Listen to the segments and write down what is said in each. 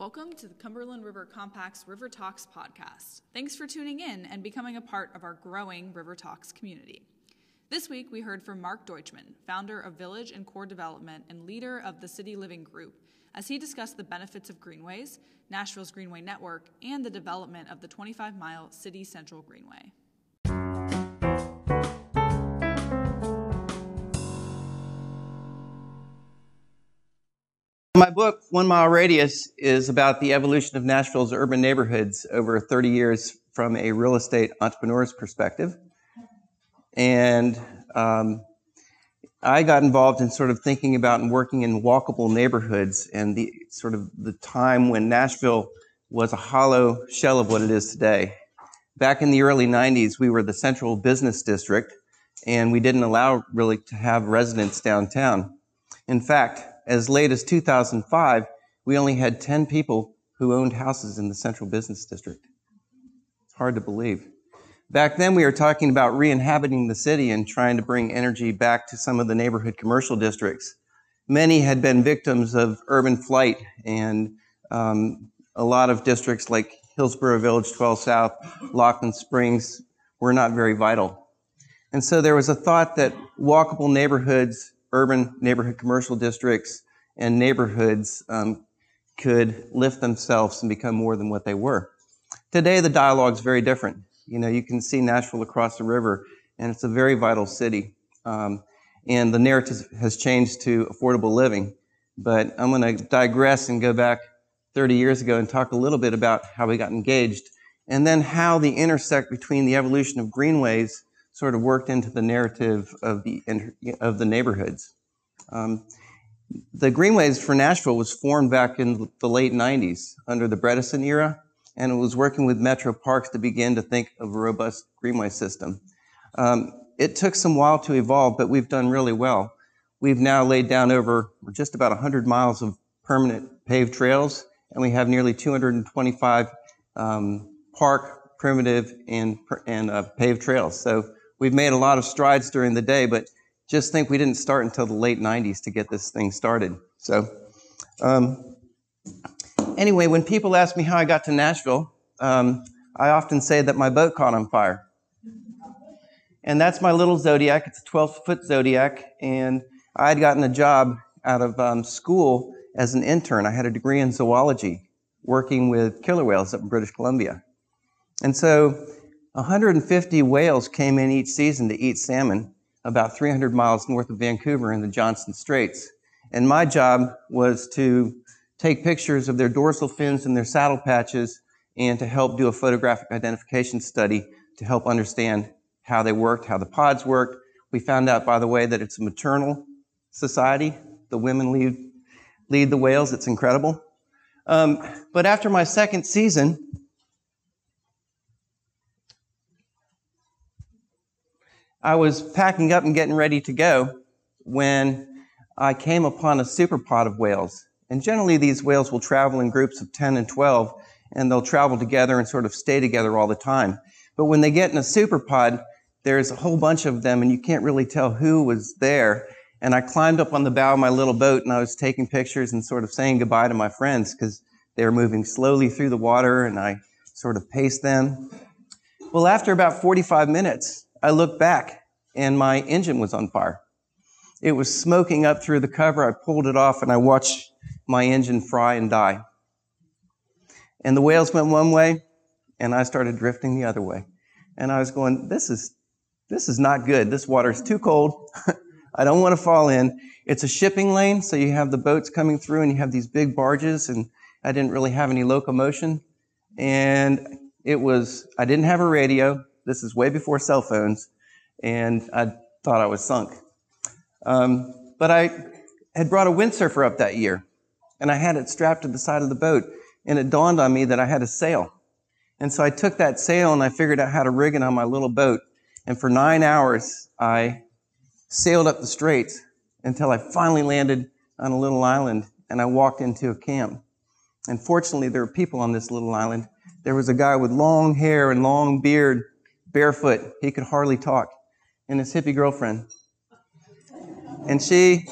Welcome to the Cumberland River Compact's River Talks podcast. Thanks for tuning in and becoming a part of our growing River Talks community. This week, we heard from Mark Deutschman, founder of Village and Core Development and leader of the City Living Group, as he discussed the benefits of greenways, Nashville's Greenway Network, and the development of the 25 mile City Central Greenway. My book, One Mile Radius, is about the evolution of Nashville's urban neighborhoods over 30 years from a real estate entrepreneur's perspective. And um, I got involved in sort of thinking about and working in walkable neighborhoods and the sort of the time when Nashville was a hollow shell of what it is today. Back in the early 90s, we were the central business district, and we didn't allow really to have residents downtown. In fact, as late as 2005, we only had 10 people who owned houses in the central business district. It's hard to believe. Back then, we were talking about re inhabiting the city and trying to bring energy back to some of the neighborhood commercial districts. Many had been victims of urban flight, and um, a lot of districts like Hillsboro Village, 12 South, Laughlin Springs were not very vital. And so there was a thought that walkable neighborhoods urban neighborhood commercial districts and neighborhoods um, could lift themselves and become more than what they were. Today, the dialogue is very different. You know, you can see Nashville across the river, and it's a very vital city. Um, and the narrative has changed to affordable living. But I'm going to digress and go back 30 years ago and talk a little bit about how we got engaged, and then how the intersect between the evolution of greenways sort of worked into the narrative of the, of the neighborhoods. Um, the Greenways for Nashville was formed back in the late 90s under the Bredesen era, and it was working with Metro Parks to begin to think of a robust Greenway system. Um, it took some while to evolve, but we've done really well. We've now laid down over just about 100 miles of permanent paved trails, and we have nearly 225 um, park, primitive, and, and uh, paved trails. So We've made a lot of strides during the day, but just think we didn't start until the late 90s to get this thing started. So, um, anyway, when people ask me how I got to Nashville, um, I often say that my boat caught on fire. And that's my little Zodiac. It's a 12 foot Zodiac. And I had gotten a job out of um, school as an intern. I had a degree in zoology working with killer whales up in British Columbia. And so 150 whales came in each season to eat salmon about 300 miles north of Vancouver in the Johnstone Straits. And my job was to take pictures of their dorsal fins and their saddle patches and to help do a photographic identification study to help understand how they worked, how the pods worked. We found out, by the way, that it's a maternal society. The women lead, lead the whales. It's incredible. Um, but after my second season, I was packing up and getting ready to go when I came upon a superpod of whales. And generally, these whales will travel in groups of 10 and 12, and they'll travel together and sort of stay together all the time. But when they get in a superpod, there's a whole bunch of them, and you can't really tell who was there. And I climbed up on the bow of my little boat, and I was taking pictures and sort of saying goodbye to my friends because they were moving slowly through the water, and I sort of paced them. Well, after about 45 minutes, I looked back and my engine was on fire. It was smoking up through the cover. I pulled it off and I watched my engine fry and die. And the whales went one way and I started drifting the other way. And I was going, this is, this is not good. This water is too cold. I don't want to fall in. It's a shipping lane, so you have the boats coming through and you have these big barges, and I didn't really have any locomotion. And it was, I didn't have a radio. This is way before cell phones, and I thought I was sunk. Um, but I had brought a windsurfer up that year, and I had it strapped to the side of the boat, and it dawned on me that I had a sail. And so I took that sail and I figured out how to rig it on my little boat. And for nine hours, I sailed up the straits until I finally landed on a little island and I walked into a camp. And fortunately, there were people on this little island. There was a guy with long hair and long beard barefoot. He could hardly talk. And his hippie girlfriend. And she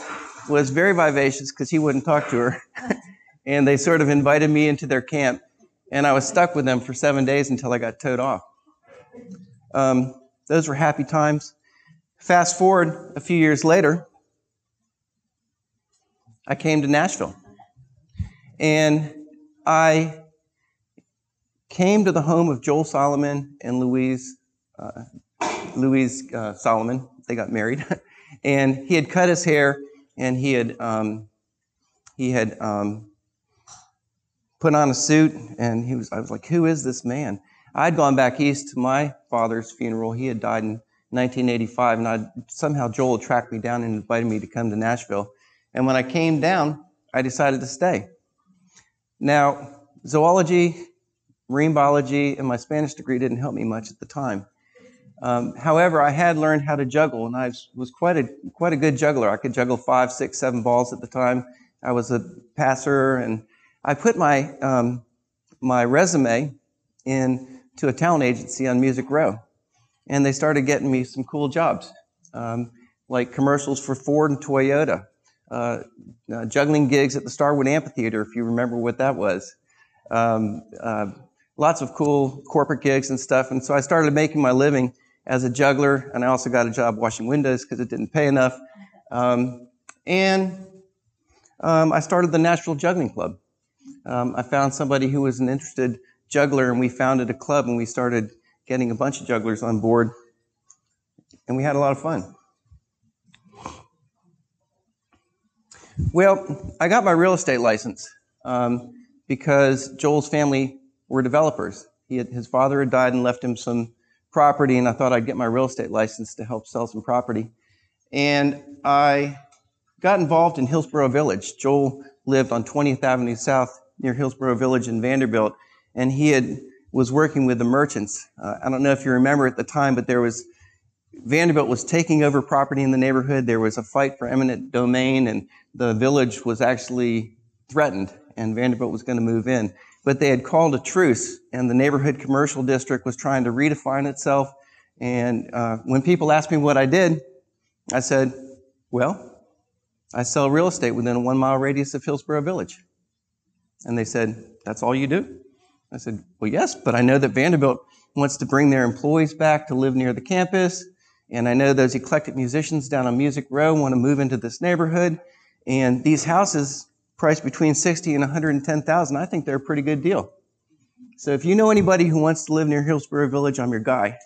was very vivacious because he wouldn't talk to her. and they sort of invited me into their camp, and I was stuck with them for seven days until I got towed off. Um, those were happy times. Fast forward a few years later, I came to Nashville. And I came to the home of Joel Solomon and Louise, uh, Louise uh, Solomon. They got married. and he had cut his hair and he had, um, he had um, put on a suit. And he was, I was like, who is this man? I'd gone back east to my father's funeral. He had died in 1985, and I'd, somehow Joel tracked me down and invited me to come to Nashville. And when I came down, I decided to stay. Now, zoology, marine biology, and my Spanish degree didn't help me much at the time. Um, however, I had learned how to juggle, and I was quite a quite a good juggler. I could juggle five, six, seven balls at the time. I was a passer, and I put my um, my resume in to a talent agency on Music Row, and they started getting me some cool jobs, um, like commercials for Ford and Toyota, uh, uh, juggling gigs at the Starwood Amphitheater, if you remember what that was. Um, uh, lots of cool corporate gigs and stuff. And so I started making my living as a juggler, and I also got a job washing windows because it didn't pay enough. Um, and um, I started the Nashville Juggling Club. Um, I found somebody who was an interested juggler, and we founded a club, and we started getting a bunch of jugglers on board, and we had a lot of fun. Well, I got my real estate license um, because Joel's family were developers. Had, his father had died and left him some property, and I thought I'd get my real estate license to help sell some property. And I got involved in Hillsboro Village. Joel lived on 20th Avenue South near Hillsboro Village in Vanderbilt, and he had was working with the merchants. Uh, I don't know if you remember at the time, but there was Vanderbilt was taking over property in the neighborhood. There was a fight for eminent domain, and the village was actually threatened, and Vanderbilt was going to move in. But they had called a truce, and the neighborhood commercial district was trying to redefine itself. And uh, when people asked me what I did, I said, Well, I sell real estate within a one mile radius of Hillsboro Village. And they said, That's all you do? I said, Well, yes, but I know that Vanderbilt wants to bring their employees back to live near the campus. And I know those eclectic musicians down on Music Row want to move into this neighborhood. And these houses priced between 60 and 110,000, I think they're a pretty good deal. So if you know anybody who wants to live near Hillsboro Village, I'm your guy.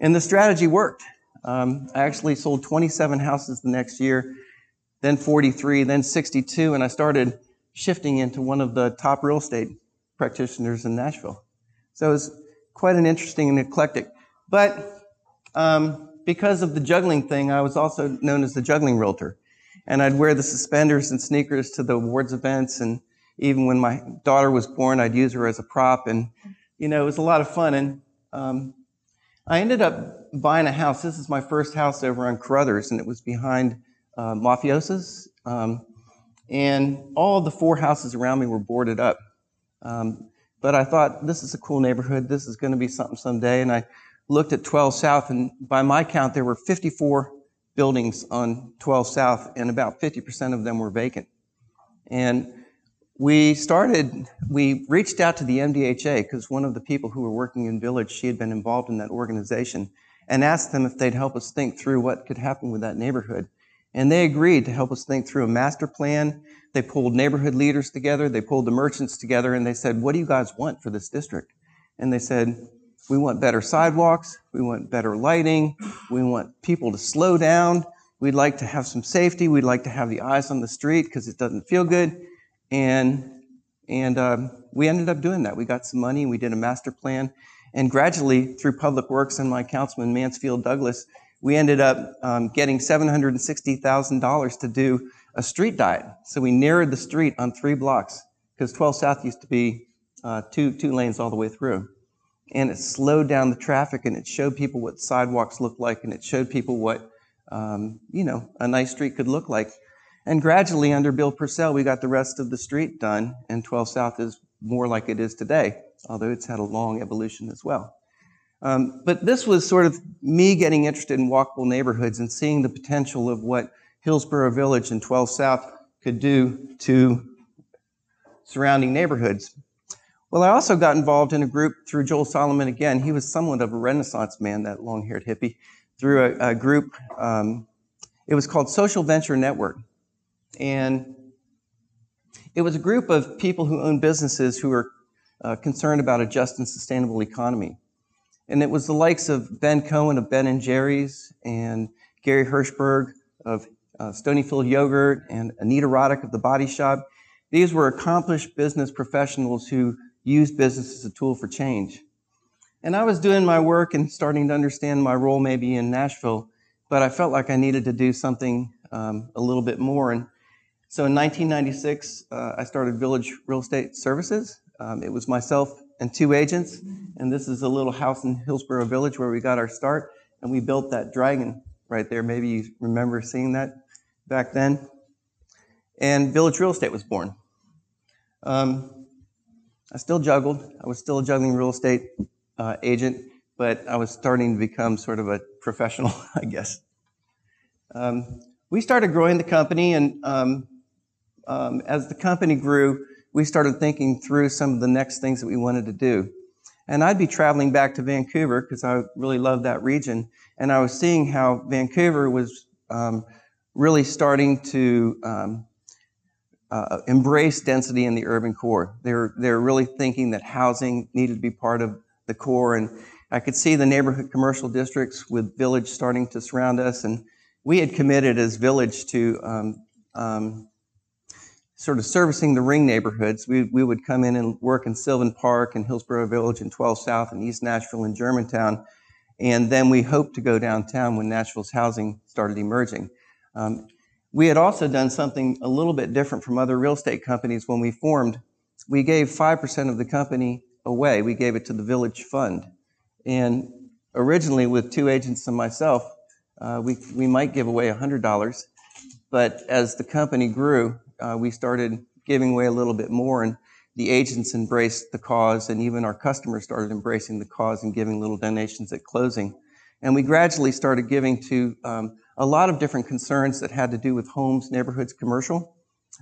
And the strategy worked. Um, I actually sold 27 houses the next year, then 43, then 62, and I started shifting into one of the top real estate practitioners in Nashville. So it was quite an interesting and eclectic. But um, because of the juggling thing, I was also known as the juggling realtor. And I'd wear the suspenders and sneakers to the awards events. And even when my daughter was born, I'd use her as a prop. And, you know, it was a lot of fun. And um, I ended up buying a house. This is my first house over on Caruthers, and it was behind uh, Mafiaoza's. Um, and all the four houses around me were boarded up. Um, but I thought, this is a cool neighborhood. This is going to be something someday. And I looked at 12 South, and by my count, there were 54 buildings on 12 South, and about 50% of them were vacant. And we started, we reached out to the MDHA because one of the people who were working in Village, she had been involved in that organization, and asked them if they'd help us think through what could happen with that neighborhood. And they agreed to help us think through a master plan. They pulled neighborhood leaders together, they pulled the merchants together, and they said, What do you guys want for this district? And they said, we want better sidewalks. We want better lighting. We want people to slow down. We'd like to have some safety. We'd like to have the eyes on the street because it doesn't feel good. And, and um, we ended up doing that. We got some money we did a master plan. And gradually, through Public Works and my councilman, Mansfield Douglas, we ended up um, getting $760,000 to do a street diet. So we narrowed the street on three blocks because 12 South used to be uh, two, two lanes all the way through and it slowed down the traffic and it showed people what sidewalks looked like and it showed people what um, you know a nice street could look like and gradually under bill purcell we got the rest of the street done and 12 south is more like it is today although it's had a long evolution as well um, but this was sort of me getting interested in walkable neighborhoods and seeing the potential of what hillsboro village and 12 south could do to surrounding neighborhoods. Well, I also got involved in a group through Joel Solomon again. He was somewhat of a Renaissance man, that long haired hippie, through a, a group. Um, it was called Social Venture Network. And it was a group of people who own businesses who were uh, concerned about a just and sustainable economy. And it was the likes of Ben Cohen of Ben and Jerry's and Gary Hirshberg of uh, Stonyfield Yogurt and Anita Roddick of The Body Shop. These were accomplished business professionals who used business as a tool for change. And I was doing my work and starting to understand my role maybe in Nashville, but I felt like I needed to do something um, a little bit more. And so in 1996, uh, I started Village Real Estate Services. Um, it was myself and two agents, and this is a little house in Hillsboro Village where we got our start, and we built that dragon right there. Maybe you remember seeing that back then. And Village Real Estate was born. Um, I still juggled. I was still a juggling real estate uh, agent, but I was starting to become sort of a professional, I guess. Um, we started growing the company, and um, um, as the company grew, we started thinking through some of the next things that we wanted to do. And I'd be traveling back to Vancouver because I really loved that region, and I was seeing how Vancouver was um, really starting to um, uh, embrace density in the urban core. They're, they're really thinking that housing needed to be part of the core. And I could see the neighborhood commercial districts with Village starting to surround us. And we had committed as Village to um, um, sort of servicing the ring neighborhoods. We, we would come in and work in Sylvan Park and Hillsboro Village and 12 South and East Nashville and Germantown. And then we hoped to go downtown when Nashville's housing started emerging. Um, we had also done something a little bit different from other real estate companies when we formed. We gave 5% of the company away. We gave it to the Village Fund. And originally, with two agents and myself, uh, we, we might give away $100. But as the company grew, uh, we started giving away a little bit more, and the agents embraced the cause, and even our customers started embracing the cause and giving little donations at closing. And we gradually started giving to um, a lot of different concerns that had to do with homes, neighborhoods, commercial.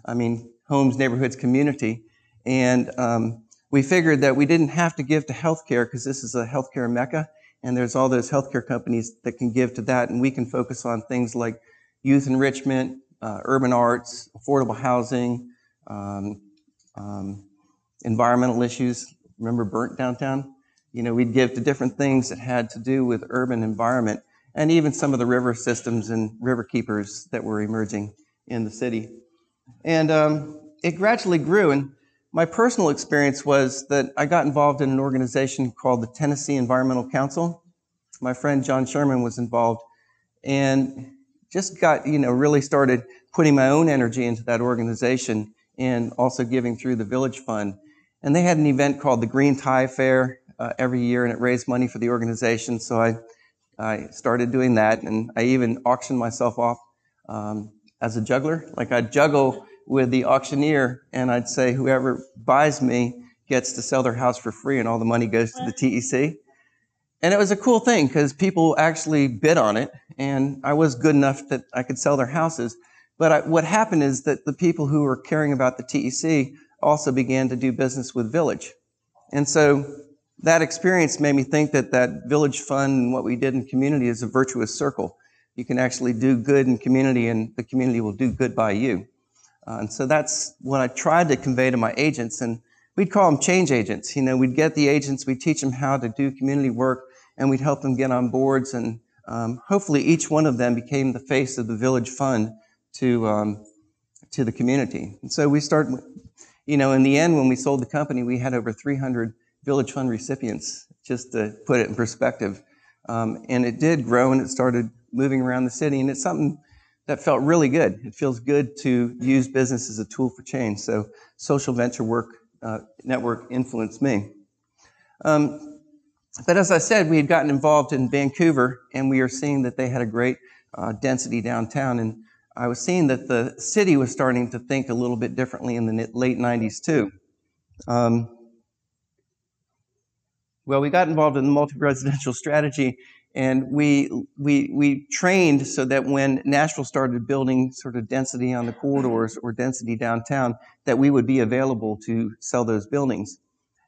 I mean, homes, neighborhoods, community. And um, we figured that we didn't have to give to healthcare because this is a healthcare mecca. And there's all those healthcare companies that can give to that. And we can focus on things like youth enrichment, uh, urban arts, affordable housing, um, um, environmental issues. Remember burnt downtown? You know, we'd give to different things that had to do with urban environment and even some of the river systems and river keepers that were emerging in the city. And um, it gradually grew. And my personal experience was that I got involved in an organization called the Tennessee Environmental Council. My friend John Sherman was involved and just got, you know, really started putting my own energy into that organization and also giving through the Village Fund. And they had an event called the Green Tie Fair uh, every year, and it raised money for the organization. So I I started doing that, and I even auctioned myself off um, as a juggler. Like I'd juggle with the auctioneer, and I'd say, whoever buys me gets to sell their house for free, and all the money goes to the TEC. And it was a cool thing because people actually bid on it, and I was good enough that I could sell their houses. But I, what happened is that the people who were caring about the TEC also began to do business with Village. And so that experience made me think that that village fund and what we did in community is a virtuous circle. You can actually do good in community, and the community will do good by you. Uh, and so that's what I tried to convey to my agents, and we'd call them change agents. You know, we'd get the agents, we'd teach them how to do community work, and we'd help them get on boards, and um, hopefully each one of them became the face of the village fund to um, to the community. And so we start, you know, in the end, when we sold the company, we had over 300 Village Fund recipients, just to put it in perspective. Um, and it did grow and it started moving around the city. And it's something that felt really good. It feels good to use business as a tool for change. So social venture work uh, network influenced me. Um, but as I said, we had gotten involved in Vancouver and we are seeing that they had a great uh, density downtown. And I was seeing that the city was starting to think a little bit differently in the late 90s too. Um, well, we got involved in the multi-residential strategy And we, we, we trained so that when Nashville started building sort of density on the corridors or density downtown, that we would be available to sell those buildings.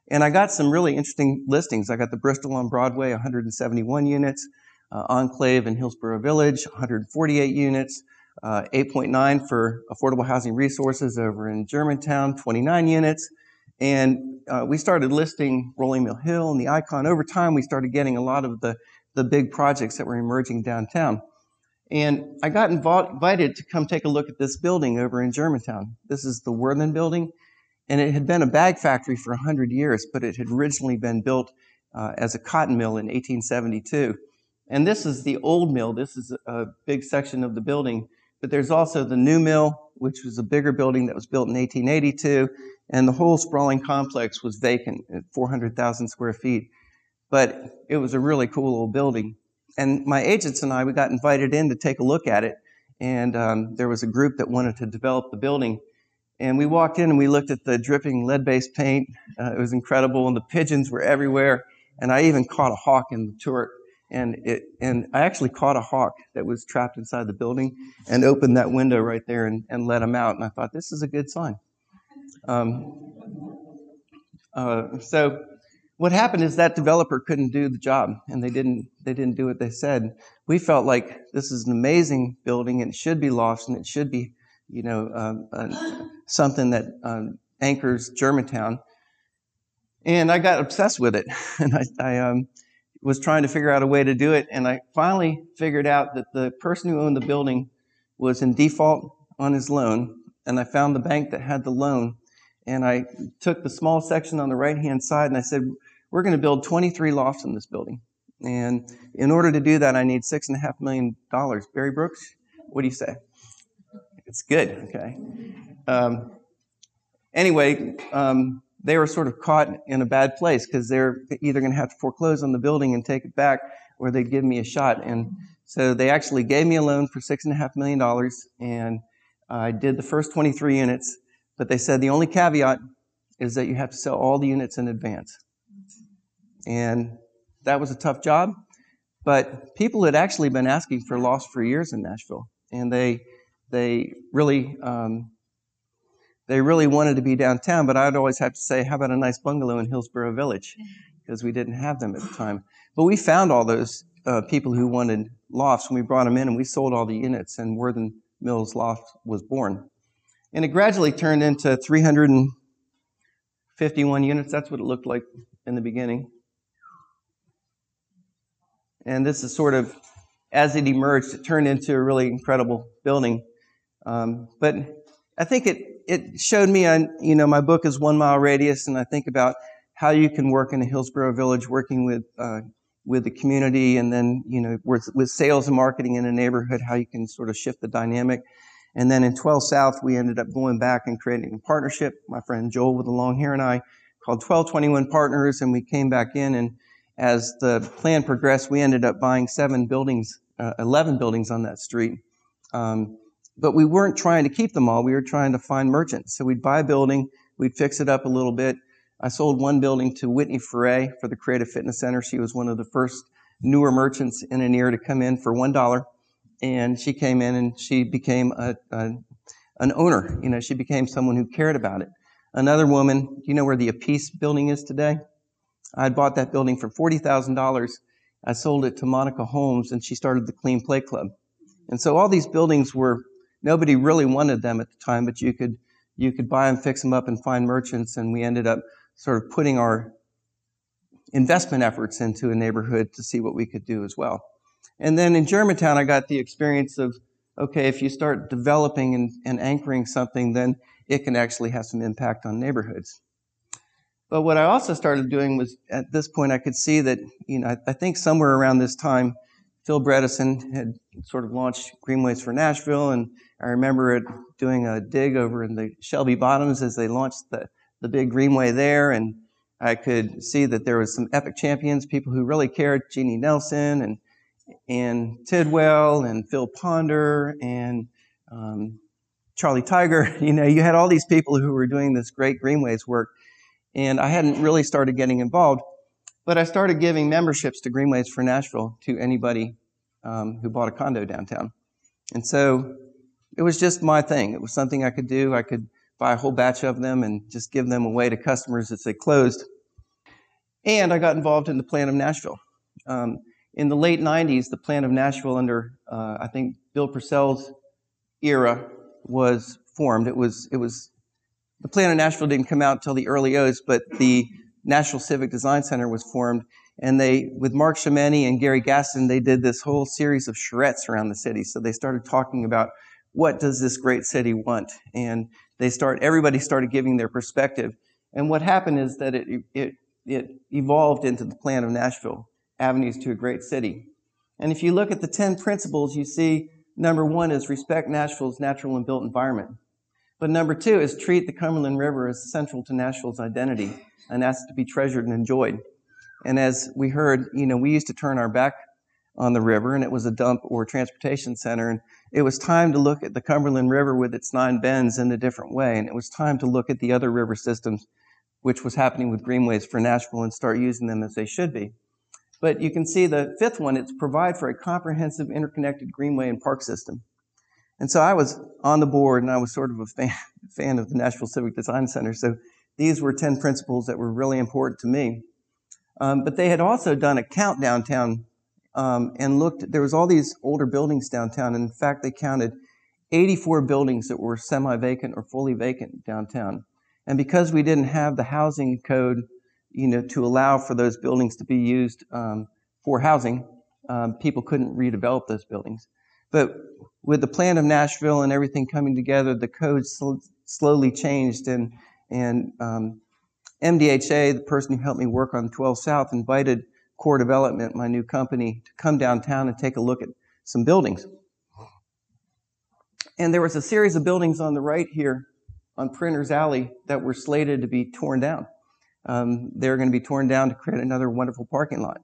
And I got some really interesting listings. I got the Bristol on Broadway, 171 units, uh, Enclave in Hillsboro Village, 148 units, uh, 8.9 for Affordable Housing Resources over in Germantown, 29 units. And uh, we started listing Rolling Mill Hill and the Icon. Over time, we started getting a lot of the, the big projects that were emerging downtown. And I got invited to come take a look at this building over in Germantown. This is the Werthan building. And it had been a bag factory for 100 years, but it had originally been built uh, as a cotton mill in 1872. And this is the old mill. This is a big section of the building. But there's also the new mill, which was a bigger building that was built in 1882. And the whole sprawling complex was vacant at 400,000 square feet. But it was a really cool old building. And my agents and I, we got invited in to take a look at it. And um, there was a group that wanted to develop the building. And we walked in and we looked at the dripping lead based paint. Uh, it was incredible, and the pigeons were everywhere. And I even caught a hawk in the turret. And, it, and I actually caught a hawk that was trapped inside the building and opened that window right there and, and let him out. And I thought, this is a good sign. Um, uh, so what happened is that developer couldn't do the job and they didn't they didn't do what they said we felt like this is an amazing building and it should be lost and it should be you know, um, uh, something that um, anchors Germantown. And I got obsessed with it. and I, I um, was trying to figure out a way to do it. And I finally figured out that the person who owned the building was in default on his loan. And I found the bank that had the loan. And I took the small section on the right hand side and I said, We're going to build 23 lofts in this building. And in order to do that, I need $6.5 million. Barry Brooks, what do you say? It's good, okay. Um, anyway, um, they were sort of caught in a bad place because they're either going to have to foreclose on the building and take it back, or they'd give me a shot. And so they actually gave me a loan for six and a half million dollars, and I did the first 23 units. But they said the only caveat is that you have to sell all the units in advance. And that was a tough job, but people had actually been asking for loss for years in Nashville, and they they really um, they really wanted to be downtown, but I'd always have to say, how about a nice bungalow in Hillsboro Village? Because we didn't have them at the time. But we found all those uh, people who wanted lofts when we brought them in, and we sold all the units, and Werthan Mills Loft was born. And it gradually turned into 351 units. That's what it looked like in the beginning. And this is sort of, as it emerged, it turned into a really incredible building. Um, but I think it, it showed me, you know, my book is One Mile Radius, and I think about how you can work in a Hillsboro Village, working with, uh, with the community, and then, you know, with, with sales and marketing in a neighborhood, how you can sort of shift the dynamic. And then in 12 South, we ended up going back and creating a partnership. My friend Joel with the long hair and I called 1221 Partners, and we came back in. And as the plan progressed, we ended up buying seven buildings, uh, 11 buildings on that street. Um, but we weren't trying to keep them all. We were trying to find merchants. So we'd buy a building, we'd fix it up a little bit. I sold one building to Whitney Foray for the Creative Fitness Center. She was one of the first newer merchants in Annear to come in for one dollar, and she came in and she became a, a, an owner. You know, she became someone who cared about it. Another woman, do you know where the Apiece building is today? I bought that building for forty thousand dollars. I sold it to Monica Holmes, and she started the Clean Play Club. And so all these buildings were nobody really wanted them at the time, but you could you could buy them, fix them up, and find merchants. And we ended up sort of putting our investment efforts into a neighborhood to see what we could do as well. And then in Germantown, I got the experience of okay, if you start developing and, and anchoring something, then it can actually have some impact on neighborhoods. But what I also started doing was at this point, I could see that, you know, I, I think somewhere around this time, Phil Bredesen had sort of launched Greenways for Nashville, and I remember it doing a dig over in the Shelby Bottoms as they launched the, the big Greenway there, and I could see that there was some epic champions, people who really cared, Jeanie Nelson and and Tidwell and Phil Ponder and um, Charlie Tygard. You know, you had all these people who were doing this great Greenways work, and I hadn't really started getting involved. But I started giving memberships to Greenways for Nashville to anybody um, who bought a condo downtown. And so it was just my thing. It was something I could do. I could buy a whole batch of them and just give them away to customers as they closed. And I got involved in the Plan of Nashville. Um, in the late 90s, the Plan of Nashville, under uh, I think Bill Purcell's era, was formed. It was it was the Plan of Nashville didn't come out until the early O's, but the National Civic Design Center was formed, and they with Mark Schimmenti and Gary Gaston, they did this whole series of charrettes around the city. So they started talking about what does this great city want, and they start everybody started giving their perspective. And what happened is that it it it evolved into the Plan of Nashville avenues to a great city. And if you look at the 10 principles, you see number one is respect Nashville's natural and built environment. But number two is treat the Cumberland River as central to Nashville's identity, and that's to be treasured and enjoyed. And as we heard, you know, we used to turn our back on the river, and it was a dump or transportation center. And it was time to look at the Cumberland River with its nine bends in a different way. And it was time to look at the other river systems, which was happening with Greenways for Nashville, and start using them as they should be. But you can see the fifth one, it's provide for a comprehensive interconnected greenway and park system. And so I was on the board and I was sort of a fan, fan of the Nashville Civic Design Center. So these were 10 principles that were really important to me. Um, but they had also done a count downtown um, and looked, there was all these older buildings downtown. In fact, they counted 84 buildings that were semi-vacant or fully vacant downtown. And because we didn't have the housing code you know, to allow for those buildings to be used um, for housing, um, people couldn't redevelop those buildings. But with the plan of Nashville and everything coming together, the code sl- slowly changed, and and um, MDHA, the person who helped me work on 12 South, invited Core Development, my new company, to come downtown and take a look at some buildings. And there was a series of buildings on the right here on Printers Alley that were slated to be torn down um, they're going to be torn down to create another wonderful parking lot.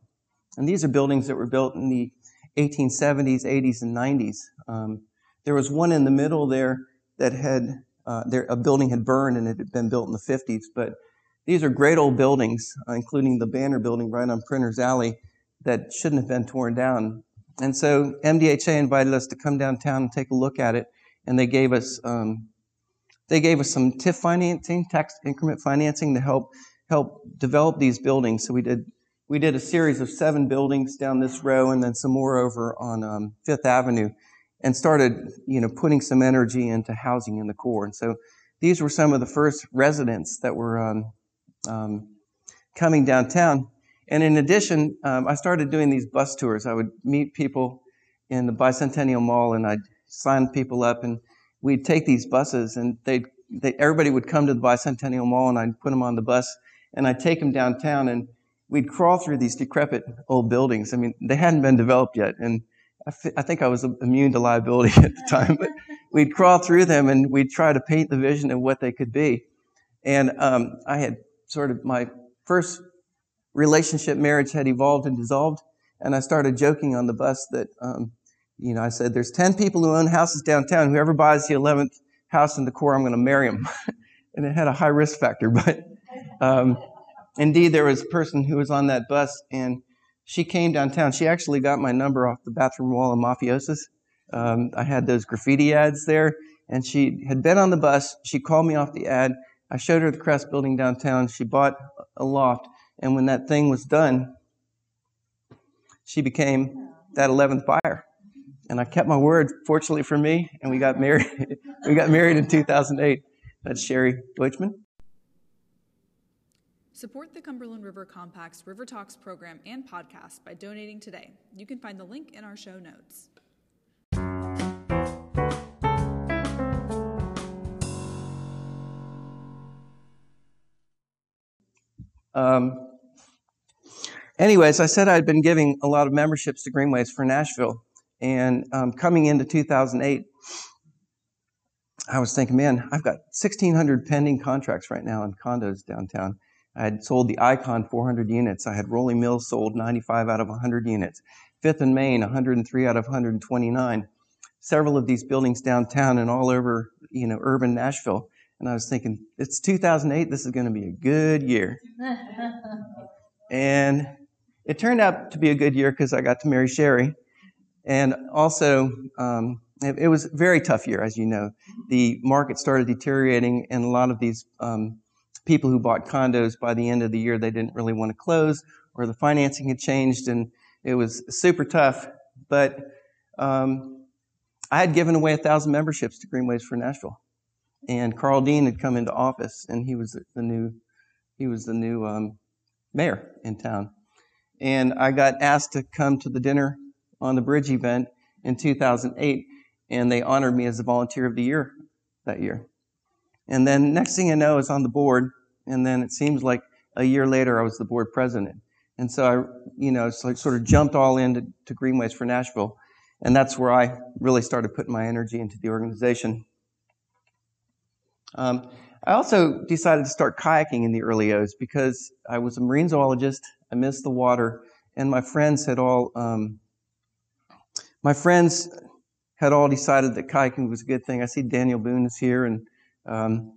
And these are buildings that were built in the 1870s, 80s, and 90s. Um, there was one in the middle there that had uh, there, a building had burned and it had been built in the 50s. But these are great old buildings, uh, including the Banner building right on Printers Alley, that shouldn't have been torn down. And so MDHA invited us to come downtown and take a look at it, and they gave us um, they gave us some TIF financing, tax increment financing, to help help develop these buildings. So we did we did a series of seven buildings down this row, and then some more over on um, Fifth Avenue, and started you know putting some energy into housing in the core. And so these were some of the first residents that were um, um, coming downtown. And in addition, um, I started doing these bus tours. I would meet people in the Bicentennial Mall, and I'd sign people up, and we'd take these buses, and they'd they, everybody would come to the Bicentennial Mall, and I'd put them on the bus and I'd take them downtown and we'd crawl through these decrepit old buildings. I mean, they hadn't been developed yet, and I, f- I think I was immune to liability at the time, but we'd crawl through them and we'd try to paint the vision of what they could be. And um, I had sort of my first relationship marriage had evolved and dissolved, and I started joking on the bus that, um, you know, I said, "There's ten people who own houses downtown. Whoever buys the eleventh house in the core, I'm going to marry them." and it had a high risk factor, but um, indeed, there was a person who was on that bus, and she came downtown. She actually got my number off the bathroom wall of Mafiaoza's. Um, I had those graffiti ads there, and she had been on the bus. She called me off the ad. I showed her the Crest building downtown. She bought a loft, and when that thing was done, she became that 11th buyer. And I kept my word, fortunately for me, and we got married. we got married in 2008. That's Sherry Deutschman. Support the Cumberland River Compact's River Talks program and podcast by donating today. You can find the link in our show notes. Um, anyways, I said I'd been giving a lot of memberships to Greenways for Nashville. And um, coming into 2008, I was thinking, man, I've got 1,600 pending contracts right now in condos downtown. I had sold the Icon 400 units. I had Rolling Mills sold 95 out of 100 units. Fifth and Main 103 out of 129. Several of these buildings downtown and all over, you know, urban Nashville. And I was thinking, it's 2008. This is going to be a good year. And it turned out to be a good year because I got to marry Sherry. And also, um, it, it, was a very tough year, as you know. The market started deteriorating, and a lot of these um, people who bought condos by the end of the year, they didn't really want to close, or the financing had changed, and it was super tough. But um, I had given away a thousand memberships to Greenways for Nashville, and Karl Dean had come into office, and he was the new he was the new um, mayor in town. And I got asked to come to the dinner on the bridge event in 2008, and they honored me as a volunteer of the year that year. And then next thing I know, I was on the board, and then it seems like a year later, I was the board president. And so I, you know, so I sort of jumped all into to Greenways for Nashville, and that's where I really started putting my energy into the organization. Um, I also decided to start kayaking in the early O's because I was a marine zoologist. I missed the water, and my friends had all um, my friends had all decided that kayaking was a good thing. I see Daniel Boone is here, and um,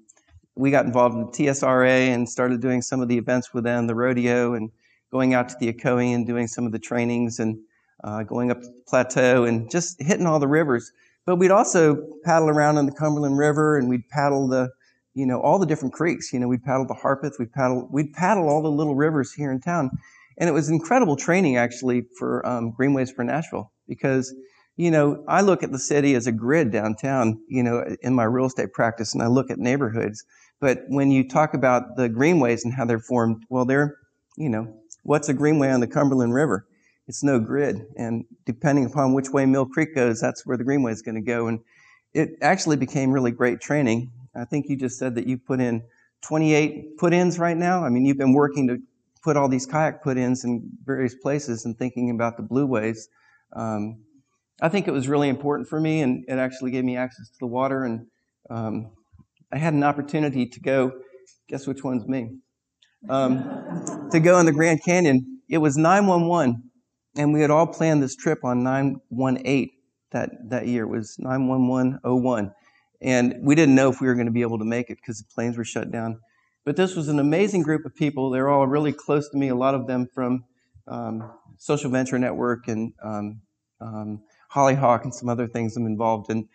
we got involved in TSRA and started doing some of the events with them, the rodeo, and going out to the Ocoee and doing some of the trainings, and uh, going up the plateau and just hitting all the rivers. But we'd also paddle around on the Cumberland River, and we'd paddle the you know, all the different creeks. You know, we'd paddle the Harpeth, we'd paddle, we'd paddle all the little rivers here in town. And it was incredible training actually for um, Greenways for Nashville because, you know, I look at the city as a grid downtown, you know, in my real estate practice and I look at neighborhoods. But when you talk about the greenways and how they're formed, well, they're, you know, what's a greenway on the Cumberland River? It's no grid. And depending upon which way Mill Creek goes, that's where the greenway is going to go. And it actually became really great training. I think you just said that you put in 28 put ins right now. I mean, you've been working to put all these kayak put ins in various places and thinking about the blueways. Um, I think it was really important for me, and it actually gave me access to the water. And um, I had an opportunity to go. Guess which one's me? Um, to go in the Grand Canyon. It was 911, and we had all planned this trip on 918 that that year. It was 91101. And we didn't know if we were going to be able to make it because the planes were shut down. But this was an amazing group of people. They're all really close to me, a lot of them from um, Social Venture Network and um, um, Hollyhock and some other things I'm involved in.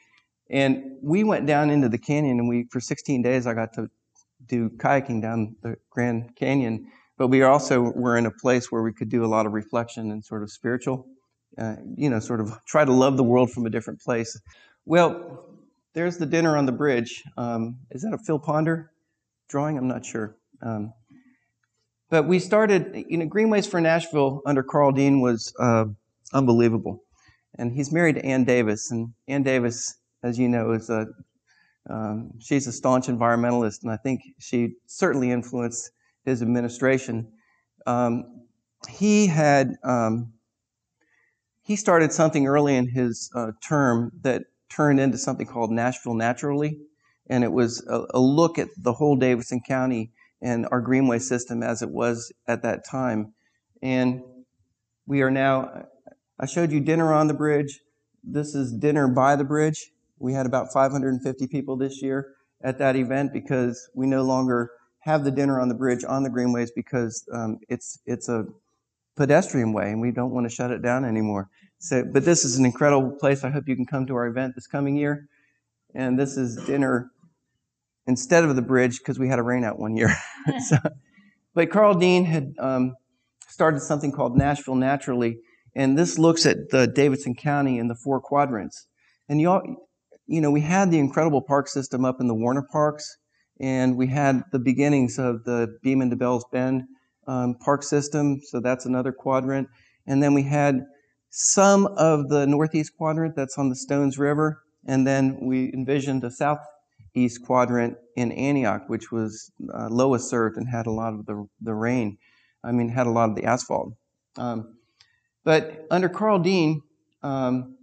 And we went down into the canyon, and we for 16 days I got to do kayaking down the Grand Canyon. But we also were in a place where we could do a lot of reflection and sort of spiritual, uh, you know, sort of try to love the world from a different place. Well, there's the dinner on the bridge. Um, is that a Phil Ponder drawing? I'm not sure. Um, but we started, you know, Greenways for Nashville under Karl Dean was uh, unbelievable. And he's married to Anne Davis. And Anne Davis, as you know, is a, um, she's a staunch environmentalist. And I think she certainly influenced his administration. Um, he had, um, he started something early in his uh, term that turned into something called Nashville Naturally. And it was a, a look at the whole Davidson County and our Greenway system as it was at that time. And we are now, I showed you dinner on the bridge. This is dinner by the bridge. We had about 550 people this year at that event because we no longer have the dinner on the bridge on the greenways because um, it's it's a pedestrian way and we don't want to shut it down anymore. So, but this is an incredible place. I hope you can come to our event this coming year. And this is dinner instead of the bridge because we had a rain out one year. so, but Karl Dean had um, started something called Nashville Naturally, and this looks at the Davidson County in the four quadrants. And you all, you know, we had the incredible park system up in the Warner Parks, and we had the beginnings of the Beaman to Bells Bend um, park system, so that's another quadrant. And then we had some of the northeast quadrant that's on the Stones River, and then we envisioned a southeast quadrant in Antioch, which was uh, lowest served and had a lot of the, the rain. I mean, had a lot of the asphalt. Um, but under Karl Dean, um,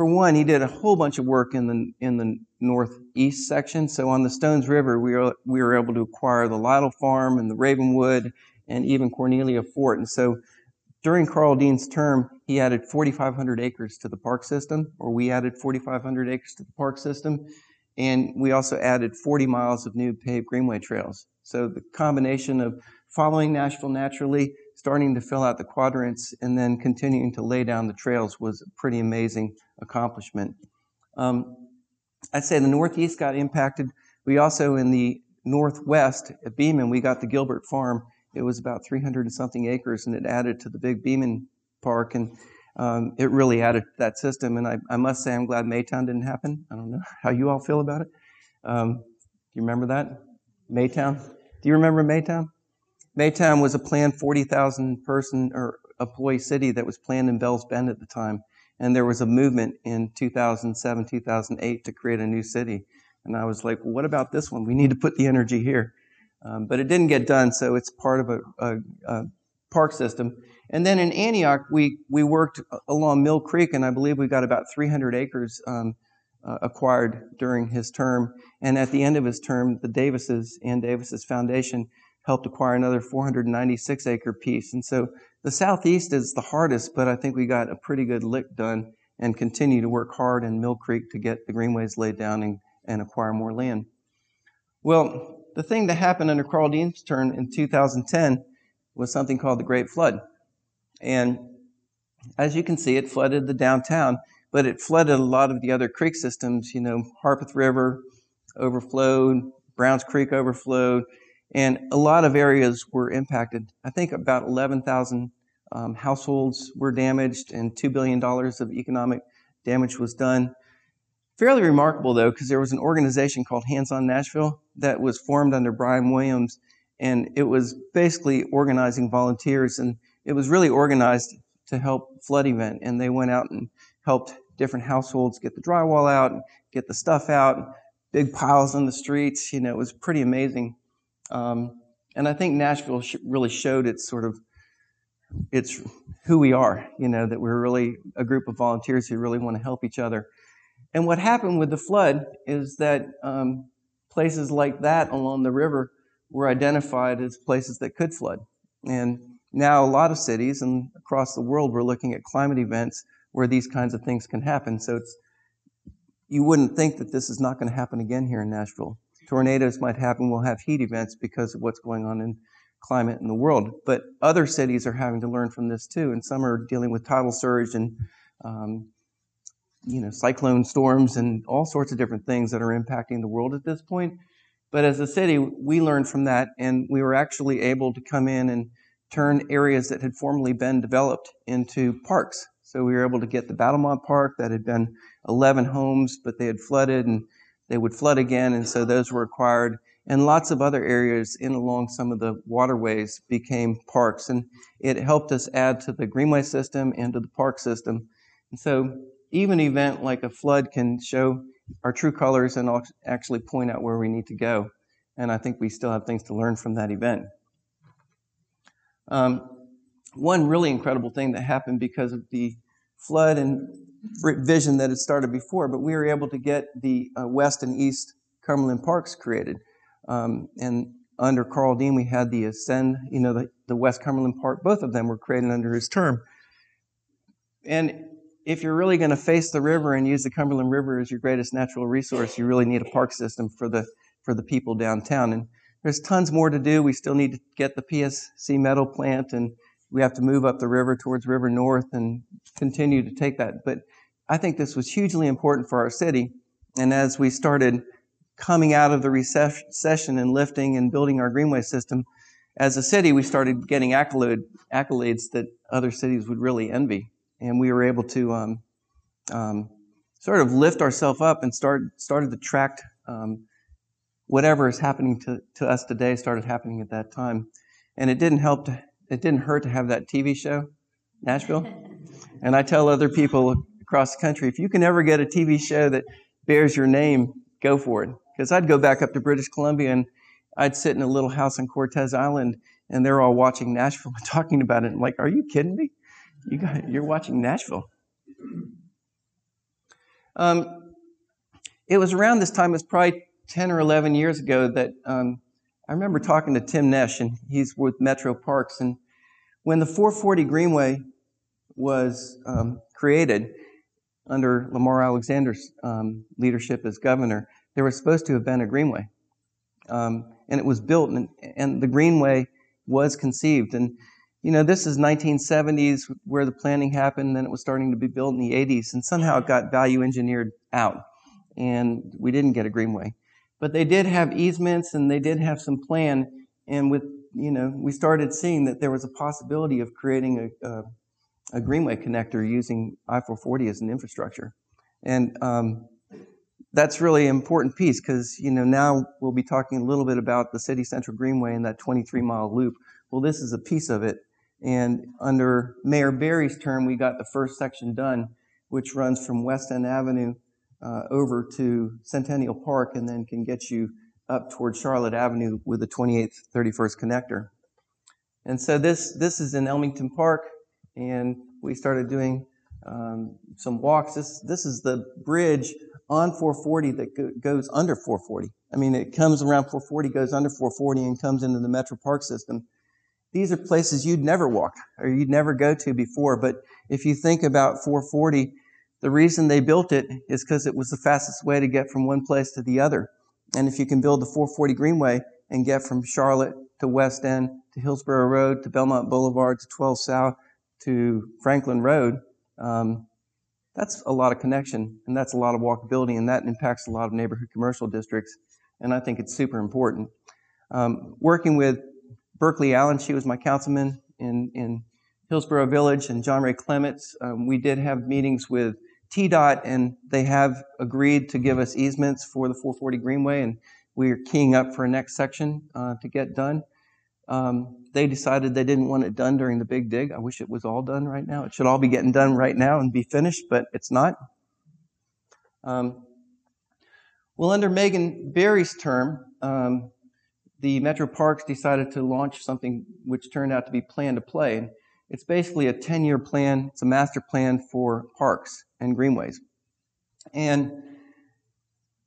for one, he did a whole bunch of work in the in the northeast section. So on the Stones River, we were we were able to acquire the Lytle Farm and the Ravenwood and even Cornelia Fort. And so during Karl Dean's term, he added 4,500 acres to the park system, or we added 4,500 acres to the park system. and we also added 40 miles of new paved greenway trails. So the combination of following Nashville naturally, starting to fill out the quadrants, and then continuing to lay down the trails was a pretty amazing accomplishment. Um, I'd say the Northeast got impacted. We also, in the Northwest at Beaman, we got the Gilbert Farm. It was about 300 and something acres, and it added to the big Beaman Park, and um, it really added to that system. And I, I, must say, I'm glad Maytown didn't happen. I don't know how you all feel about it. Um, do you remember that? Maytown? Do you remember Maytown? Maytown was a planned 40,000 person or employee city that was planned in Bells Bend at the time. And there was a movement in 2007, 2008 to create a new city. And I was like, well, what about this one? We need to put the energy here. Um, but it didn't get done, so it's part of a, a, a, park system. And then in Antioch, we, we worked along Mill Creek, and I believe we got about 300 acres um, uh, acquired during his term. And at the end of his term, the Davises and Davises Foundation helped acquire another 496 acre piece. And so the southeast is the hardest, but I think we got a pretty good lick done and continue to work hard in Mill Creek to get the greenways laid down and, and acquire more land. Well, the thing that happened under Karl Dean's term in 2010 was something called the Great Flood. And as you can see, it flooded the downtown, but it flooded a lot of the other creek systems. You know, Harpeth River overflowed, Browns Creek overflowed, and a lot of areas were impacted. I think about 11,000 um, households were damaged, and $2 billion of economic damage was done. Fairly remarkable, though, because there was an organization called Hands on Nashville that was formed under Brian Williams, and it was basically organizing volunteers, and it was really organized to help flood event. And they went out and helped different households get the drywall out, get the stuff out, big piles on the streets. You know, it was pretty amazing. Um, and I think Nashville sh- really showed its sort of it's who we are. You know that we're really a group of volunteers who really want to help each other. And what happened with the flood is that um, places like that along the river were identified as places that could flood. And now a lot of cities and across the world we're looking at climate events where these kinds of things can happen. So it's you wouldn't think that this is not going to happen again here in Nashville tornadoes might happen. We'll have heat events because of what's going on in climate in the world. But other cities are having to learn from this too, and some are dealing with tidal surge and um, you know cyclone storms and all sorts of different things that are impacting the world at this point. But as a city, we learned from that, and we were actually able to come in and turn areas that had formerly been developed into parks. So we were able to get the Battlemont Park that had been 11 homes, but they had flooded and they would flood again, and so those were acquired. And lots of other areas in along some of the waterways became parks, and it helped us add to the greenway system and to the park system. And so, even an event like a flood can show our true colors and actually point out where we need to go. And I think we still have things to learn from that event. Um, one really incredible thing that happened because of the flood and vision that had started before, but we were able to get the uh, west and east Cumberland Parks created. Um, and under Karl Dean, we had the Ascend, you know, the, the West Cumberland Park. Both of them were created under his term. And if you're really going to face the river and use the Cumberland River as your greatest natural resource, you really need a park system for the for the people downtown. And there's tons more to do. We still need to get the PSC metal plant and we have to move up the river towards River North and continue to take that. But I think this was hugely important for our city. And as we started coming out of the recession and lifting and building our greenway system, as a city, we started getting accolade, accolades that other cities would really envy. And we were able to um, um, sort of lift ourselves up and start started to track um, whatever is happening to, to us today started happening at that time. And it didn't help to it didn't hurt to have that TV show, Nashville. And I tell other people across the country, if you can ever get a TV show that bears your name, go for it. Because I'd go back up to British Columbia and I'd sit in a little house on Cortez Island and they're all watching Nashville and talking about it. I'm like, are you kidding me? You got, you're watching Nashville. Um, it was around this time, it was probably 10 or 11 years ago, that um, I remember talking to Tim Netsch, and he's with Metro Parks. And when the 440 Greenway was um, created under Lamar Alexander's um, leadership as governor, there was supposed to have been a greenway. Um, and it was built, and, and the greenway was conceived. And, you know, this is 1970s where the planning happened, then it was starting to be built in the 80s, and somehow it got value engineered out, and we didn't get a greenway. But they did have easements, and they did have some plan, and with, you know, we started seeing that there was a possibility of creating a, a, a greenway connector using I-440 as an infrastructure. And um, that's really an important piece because you know now we'll be talking a little bit about the city central greenway and that 23 mile loop. Well this is a piece of it. And under mayor barry's term we got the first section done which runs from west end avenue uh, over to centennial park and then can get you up towards charlotte avenue with the 28th 31st connector and so this this is in elmington park and we started doing um, some walks this this is the bridge on 440 that go, goes under 440. I mean, it comes around 440, goes under 440, and comes into the Metro Park system. These are places you'd never walk or you'd never go to before. But if you think about 440, the reason they built it is because it was the fastest way to get from one place to the other. And if you can build the 440 Greenway and get from Charlotte to West End to Hillsboro Road to Belmont Boulevard to 12 South to Franklin Road, um, that's a lot of connection and that's a lot of walkability and that impacts a lot of neighborhood commercial districts and i think it's super important um, working with burkley allen she was my councilman in, in hillsboro village and john ray clemmons um, we did have meetings with tdot and they have agreed to give us easements for the 440 greenway and we are keying up for a next section uh, to get done um, they decided they didn't want it done during the big dig. I wish it was all done right now. It should all be getting done right now and be finished, but it's not. Um, well, under Megan Barry's term, um, the Metro Parks decided to launch something which turned out to be Plan to Play. It's basically a 10 year plan, it's a master plan for parks and greenways. And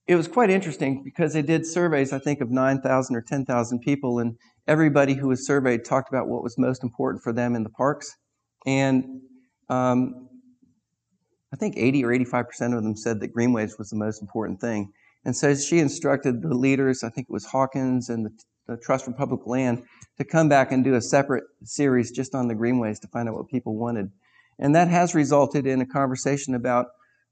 it was quite interesting because they did surveys, I think, of 9,000 or 10,000 people, and everybody who was surveyed talked about what was most important for them in the parks. And um, I think 80 or 85% of them said that greenways was the most important thing. And so she instructed the leaders, I think it was Hawkins and the, the Trust for Public Land, to come back and do a separate series just on the greenways to find out what people wanted. And that has resulted in a conversation about,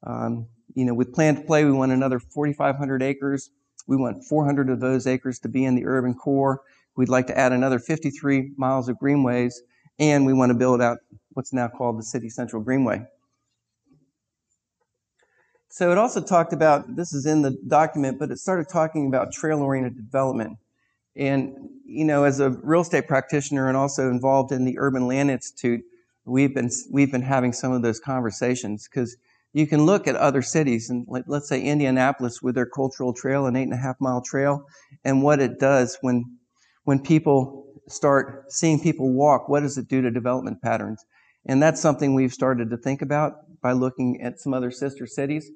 um, you know, with Plan to Play, we want another 4,500 acres. We want 400 of those acres to be in the urban core. We'd like to add another 53 miles of greenways, and we want to build out what's now called the City Central Greenway. So it also talked about, this is in the document, but it started talking about trail-oriented development. And, you know, as a real estate practitioner and also involved in the Urban Land Institute, we've been, we've been having some of those conversations because you can look at other cities and let's say Indianapolis with their cultural trail, an eight and a half mile trail, and what it does when when people start seeing people walk, what does it do to development patterns? And that's something we've started to think about by looking at some other sister cities.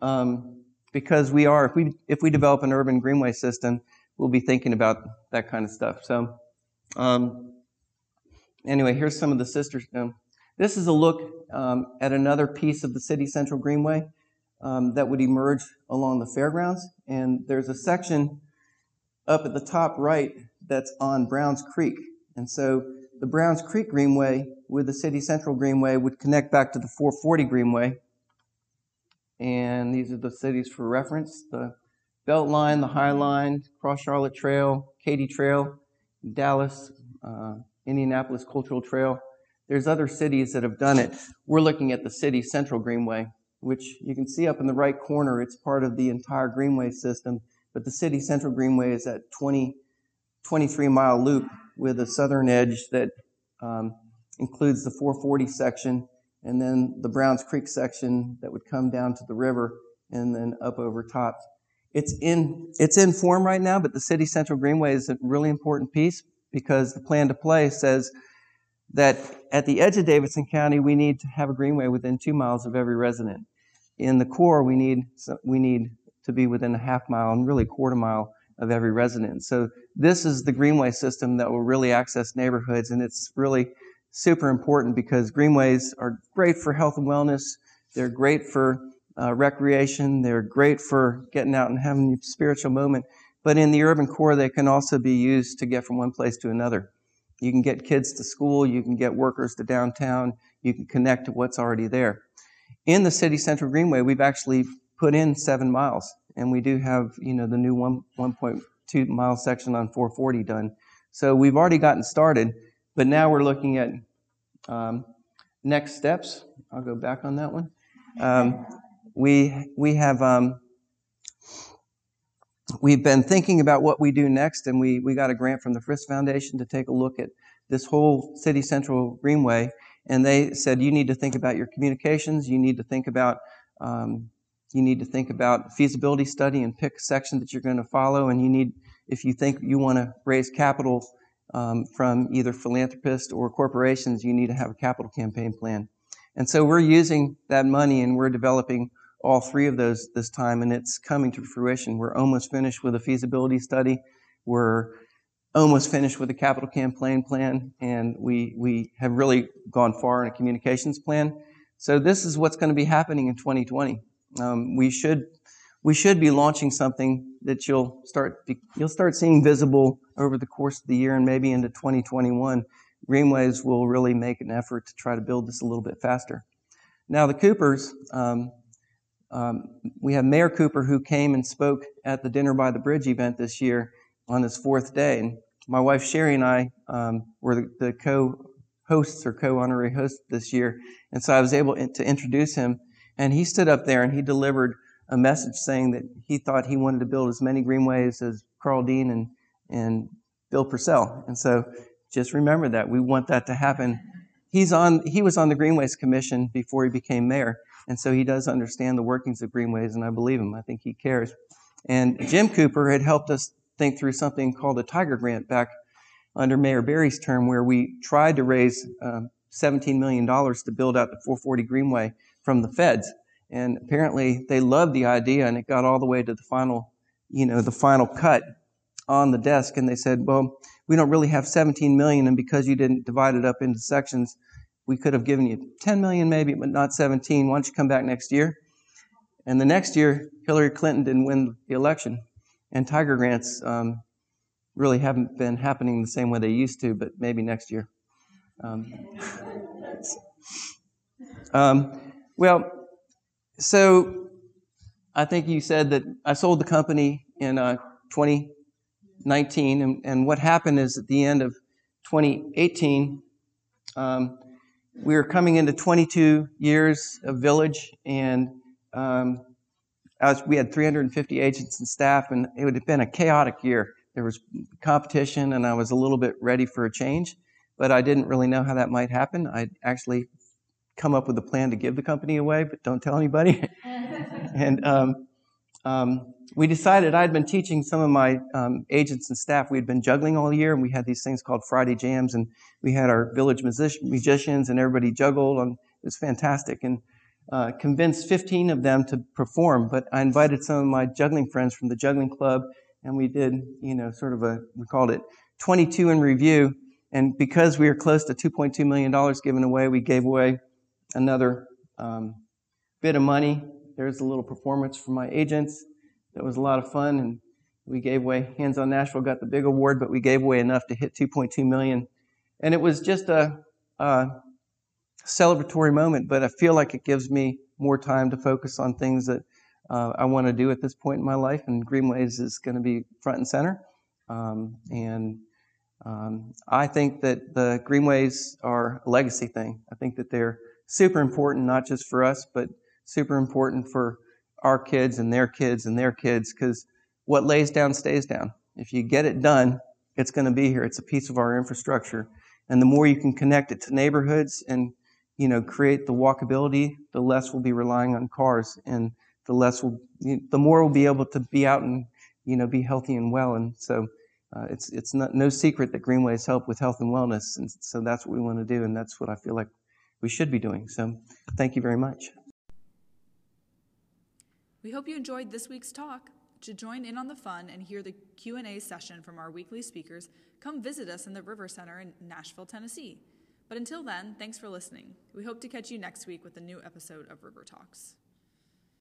Um, because we are, if we, if we develop an urban greenway system, we'll be thinking about that kind of stuff. So, um, anyway, here's some of the sisters. Um, this is a look um, at another piece of the city central greenway um, that would emerge along the fairgrounds. And there's a section up at the top right that's on Browns Creek. And so the Browns Creek Greenway with the City Central Greenway would connect back to the 440 Greenway. And these are the cities for reference the Beltline, the High Line, Cross Charlotte Trail, Katy Trail, Dallas, uh, Indianapolis Cultural Trail. There's other cities that have done it. We're looking at the City Central Greenway, which you can see up in the right corner. It's part of the entire Greenway system, but the City Central Greenway is at 20 23 mile loop with a southern edge that um, includes the 440 section and then the Browns Creek section that would come down to the river and then up over top. It's in, it's in form right now, but the City Central Greenway is a really important piece because the plan to play says that at the edge of Davidson County, we need to have a greenway within two miles of every resident. In the core, we need, we need to be within a half mile and really quarter mile of every resident. So this is the greenway system that will really access neighborhoods, and it's really super important because greenways are great for health and wellness. They're great for uh, recreation. They're great for getting out and having a spiritual moment. But in the urban core, they can also be used to get from one place to another. You can get kids to school, you can get workers to downtown, you can connect to what's already there. In the city central greenway, we've actually put in seven miles, and we do have you know the new one 1.2 mile section on 440 done. So we've already gotten started, but now we're looking at um, next steps. I'll go back on that one. Um, we we have um, we've been thinking about what we do next, and we, we got a grant from the Frist Foundation to take a look at this whole City Central Greenway. And they said, you need to think about your communications, you need to think about um, you need to think about feasibility study and pick a section that you're going to follow. And you need, if you think you want to raise capital um, from either philanthropists or corporations, you need to have a capital campaign plan. And so we're using that money and we're developing all three of those this time, and it's coming to fruition. We're almost finished with a feasibility study. We're almost finished with a capital campaign plan, and we, we have really gone far in a communications plan. So this is what's going to be happening in 2020. Um, we should we should be launching something that you'll start you'll start seeing visible over the course of the year and maybe into 2021. Greenways will really make an effort to try to build this a little bit faster. Now the Coopers, um, um, we have Mayor Cooper who came and spoke at the Dinner by the Bridge event this year on his fourth day. And my wife Sherry and I um, were the, the co hosts or co honorary hosts this year. And so I was able to introduce him. And he stood up there and he delivered a message saying that he thought he wanted to build as many greenways as Karl Dean and, and Bill Purcell. And so just remember that. We want that to happen. He's on, he was on the Greenways Commission before he became mayor. And so he does understand the workings of Greenways, and I believe him. I think he cares. And Jim Cooper had helped us think through something called a Tiger Grant back under Mayor Barry's term, where we tried to raise um, $17 million to build out the 440 Greenway from the feds. And apparently they loved the idea, and it got all the way to the final, you know, the final cut on the desk. And they said, well, we don't really have 17 million, and because you didn't divide it up into sections, we could have given you 10 million maybe, but not 17. Why don't you come back next year? And the next year, Hillary Clinton didn't win the election. And Tiger Grants um, really haven't been happening the same way they used to, but maybe next year. Um, um, well, so I think you said that I sold the company in uh, 2019, and, and, what happened is at the end of 2018, um, we were coming into 22 years of village, and um, we had 350 agents and staff, and it would have been a chaotic year. There was competition, and I was a little bit ready for a change, but I didn't really know how that might happen. I'd actually come up with a plan to give the company away, but don't tell anybody. and um, um, we decided I'd been teaching some of my um, agents and staff. We had been juggling all year, and we had these things called Friday jams, and we had our village music- musicians, and everybody juggled, and it was fantastic. And uh, convinced 15 of them to perform, but I invited some of my juggling friends from the juggling club, and we did, you know, sort of a we called it 22 in review. And because we were close to 2.2 million dollars given away, we gave away another um, bit of money. There's a little performance from my agents that was a lot of fun, and we gave away. Hands on Nashville got the big award, but we gave away enough to hit 2.2 million, and it was just a, a celebratory moment. But I feel like it gives me more time to focus on things that uh, I want to do at this point in my life, and Greenways is going to be front and center. Um, and um, I think that the Greenways are a legacy thing. I think that they're super important, not just for us, but super important for our kids and their kids and their kids because what lays down stays down. If you get it done, it's going to be here. It's a piece of our infrastructure. And the more you can connect it to neighborhoods and, you know, create the walkability, the less we'll be relying on cars and the less we'll, the more we'll be able to be out and, you know, be healthy and well. And so uh, it's, it's not, no secret that Greenways help with health and wellness. And so that's what we want to do. And that's what I feel like we should be doing. So thank you very much. We hope you enjoyed this week's talk. To join in on the fun and hear the Q&A session from our weekly speakers, come visit us in the River Center in Nashville, Tennessee. But until then, thanks for listening. We hope to catch you next week with a new episode of River Talks.